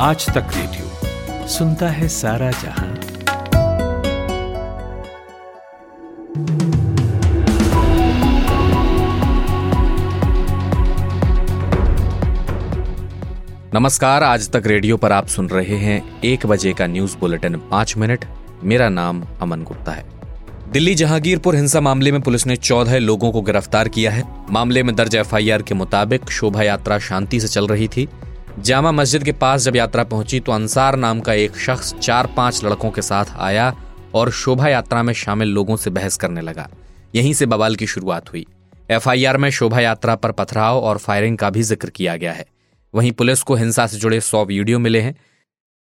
आज तक रेडियो सुनता है सारा जहाँ। नमस्कार, आज तक रेडियो पर आप सुन रहे हैं एक बजे का न्यूज़ बुलेटिन, पाँच मिनट। मेरा नाम अमन गुप्ता है। दिल्ली जहांगीरपुर हिंसा मामले में पुलिस ने चौदह लोगों को गिरफ़्तार किया है। मामले में दर्ज एफआईआर के मुताबिक शोभा यात्रा शांति से चल रही थी। जामा मस्जिद के पास जब यात्रा पहुँची तो अंसार नाम का एक शख्स चार पाँच लड़कों के साथ आया और शोभा यात्रा में शामिल लोगों से बहस करने लगा। यहीं से बवाल की शुरुआत हुई। एफआईआर में शोभा यात्रा पर पथराव और फायरिंग का भी ज़िक्र किया गया है। वहीं पुलिस को हिंसा से जुड़े सौ वीडियो मिले हैं।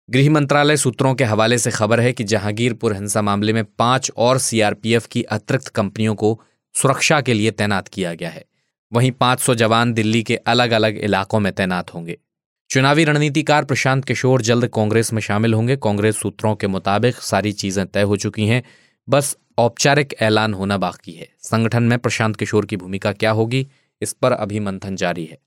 गृह मंत्रालय सूत्रों के हवाले से खबर है कि जहांगीरपुर हिंसा मामले में पाँच और सीआरपीएफ की अतिरिक्त कंपनियों को सुरक्षा के लिए तैनात किया गया है। वहीं 500 जवान दिल्ली के अलग अलग इलाकों में तैनात होंगे। चुनावी रणनीतिकार प्रशांत किशोर जल्द कांग्रेस में शामिल होंगे। कांग्रेस सूत्रों के मुताबिक सारी चीज़ें तय हो चुकी हैं, बस औपचारिक ऐलान होना बाकी है। संगठन में प्रशांत किशोर की भूमिका क्या होगी, इस पर अभी मंथन जारी है।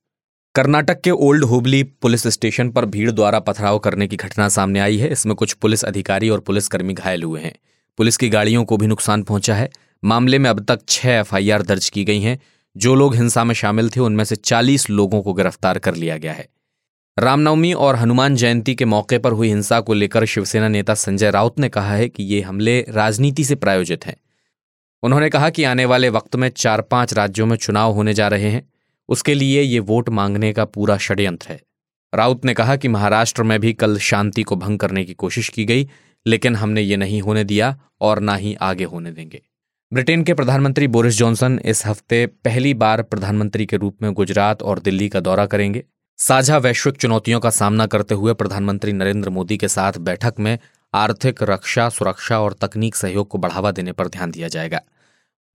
कर्नाटक के ओल्ड हुबली पुलिस स्टेशन पर भीड़ द्वारा पथराव करने की घटना सामने आई है। इसमें कुछ पुलिस अधिकारी और पुलिसकर्मी घायल हुए हैं। पुलिस की गाड़ियों को भी नुकसान पहुँचा है। मामले में अब तक छह एफआईआर दर्ज की गई हैं। जो लोग हिंसा में शामिल थे, उनमें से चालीस लोगों को गिरफ़्तार कर लिया गया है। रामनवमी और हनुमान जयंती के मौके पर हुई हिंसा को लेकर शिवसेना नेता संजय राउत ने कहा है कि ये हमले राजनीति से प्रायोजित हैं। उन्होंने कहा कि आने वाले वक्त में चार पाँच राज्यों में चुनाव होने जा रहे हैं। उसके लिए ये वोट मांगने का पूरा षड्यंत्र है। राउत ने कहा कि महाराष्ट्र में भी कल शांति को भंग करने की कोशिश की गई, लेकिन हमने ये नहीं होने दिया और ना ही आगे होने देंगे। ब्रिटेन के प्रधानमंत्री बोरिस जॉनसन इस हफ़्ते पहली बार प्रधानमंत्री के रूप में गुजरात और दिल्ली का दौरा करेंगे। साझा वैश्विक चुनौतियों का सामना करते हुए प्रधानमंत्री नरेंद्र मोदी के साथ बैठक में आर्थिक रक्षा, सुरक्षा और तकनीक सहयोग को बढ़ावा देने पर ध्यान दिया जाएगा।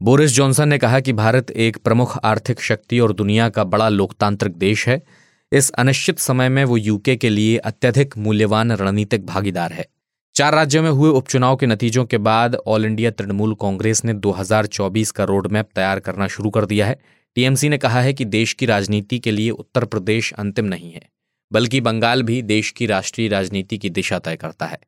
बोरिस जॉनसन ने कहा कि भारत एक प्रमुख आर्थिक शक्ति और दुनिया का बड़ा लोकतांत्रिक देश है। इस अनिश्चित समय में वो यूके के लिए अत्यधिक मूल्यवान रणनीतिक भागीदार है। चार राज्यों में हुए उपचुनाव के नतीजों के बाद ऑल इंडिया तृणमूल कांग्रेस ने 2024 का रोड मैप तैयार करना शुरू कर दिया है। टीएमसी ने कहा है कि देश की राजनीति के लिए उत्तर प्रदेश अंतिम नहीं है, बल्कि बंगाल भी देश की राष्ट्रीय राजनीति की दिशा तय करता है।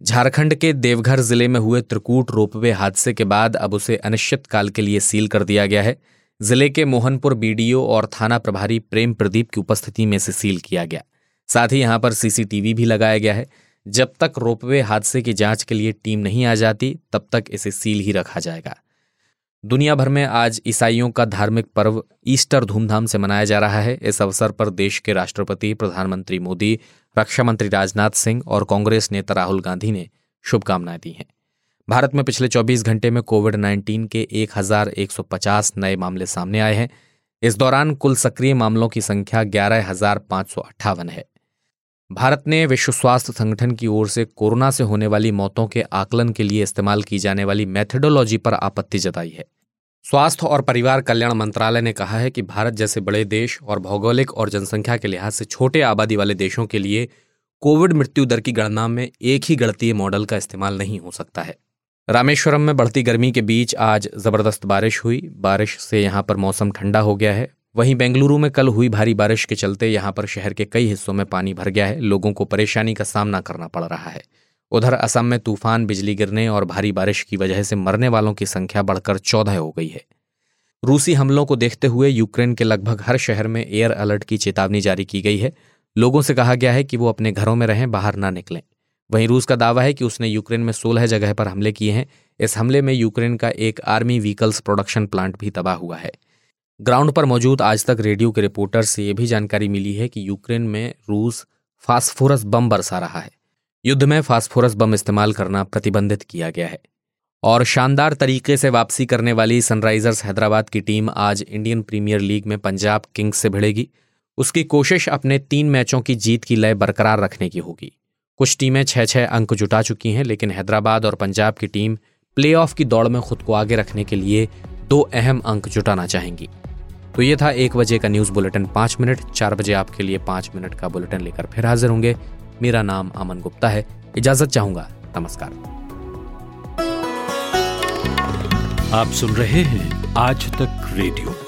झारखंड के देवघर ज़िले में हुए त्रिकूट रोपवे हादसे के बाद अब उसे अनिश्चित काल के लिए सील कर दिया गया है। ज़िले के मोहनपुर बीडीओ और थाना प्रभारी प्रेम प्रदीप की उपस्थिति में इसे सील किया गया। साथ ही यहाँ पर सीसीटीवी भी लगाया गया है। जब तक रोपवे हादसे की जाँच के लिए टीम नहीं आ जाती, तब तक इसे सील ही रखा जाएगा। दुनिया भर में आज ईसाइयों का धार्मिक पर्व ईस्टर धूमधाम से मनाया जा रहा है। इस अवसर पर देश के राष्ट्रपति, प्रधानमंत्री मोदी रक्षा मंत्री राजनाथ सिंह और कांग्रेस नेता राहुल गांधी ने शुभकामनाएँ दी हैं। भारत में पिछले 24 घंटे में कोविड 19 के 1150 नए मामले सामने आए हैं। इस दौरान कुल सक्रिय मामलों की संख्या ग्यारह है। भारत ने विश्व स्वास्थ्य संगठन की ओर से कोरोना से होने वाली मौतों के आकलन के लिए इस्तेमाल की जाने वाली मेथडोलॉजी पर आपत्ति जताई है। स्वास्थ्य और परिवार कल्याण मंत्रालय ने कहा है कि भारत जैसे बड़े देश और भौगोलिक और जनसंख्या के लिहाज से छोटे आबादी वाले देशों के लिए कोविड मृत्यु दर की गणना में एक ही गणतीय मॉडल का इस्तेमाल नहीं हो सकता है। रामेश्वरम में बढ़ती गर्मी के बीच आज ज़बरदस्त बारिश हुई। बारिश से यहाँ पर मौसम ठंडा हो गया है। वहीं बेंगलुरु में कल हुई भारी बारिश के चलते यहाँ पर शहर के कई हिस्सों में पानी भर गया है। लोगों को परेशानी का सामना करना पड़ रहा है। उधर असम में तूफ़ान, बिजली गिरने और भारी बारिश की वजह से मरने वालों की संख्या बढ़कर चौदह हो गई है। रूसी हमलों को देखते हुए यूक्रेन के लगभग हर शहर में एयर अलर्ट की चेतावनी जारी की गई है। लोगों से कहा गया है कि वो अपने घरों में रहें, बाहर ना निकलें। वहीं रूस का दावा है कि उसने यूक्रेन में सोलह जगह पर हमले किए हैं। इस हमले में यूक्रेन का एक आर्मी व्हीकल्स प्रोडक्शन प्लांट भी तबाह हुआ है। ग्राउंड पर मौजूद आज तक रेडियो के रिपोर्टर से यह भी जानकारी मिली है कि यूक्रेन में रूस फास्फोरस बम बरसा रहा है। युद्ध में फास्फोरस बम इस्तेमाल करना प्रतिबंधित किया गया है। और शानदार तरीके से वापसी करने वाली सनराइजर्स हैदराबाद की टीम आज इंडियन प्रीमियर लीग में पंजाब किंग्स से भिड़ेगी। उसकी कोशिश अपने तीन मैचों की जीत की लय बरकरार रखने की होगी। कुछ टीमें छह छह अंक जुटा चुकी हैं, लेकिन हैदराबाद और पंजाब की टीम प्लेऑफ की दौड़ में खुद को आगे रखने के लिए दो अहम अंक जुटाना चाहेंगी। तो ये था एक बजे का न्यूज़ बुलेटिन, पाँच मिनट, चार बजे आपके लिए पाँच मिनट का बुलेटिन लेकर फिर हाजिर होंगे। मेरा नाम अमन गुप्ता है। इजाज़त चाहूँगा। नमस्कार। आप सुन रहे हैं आज तक रेडियो।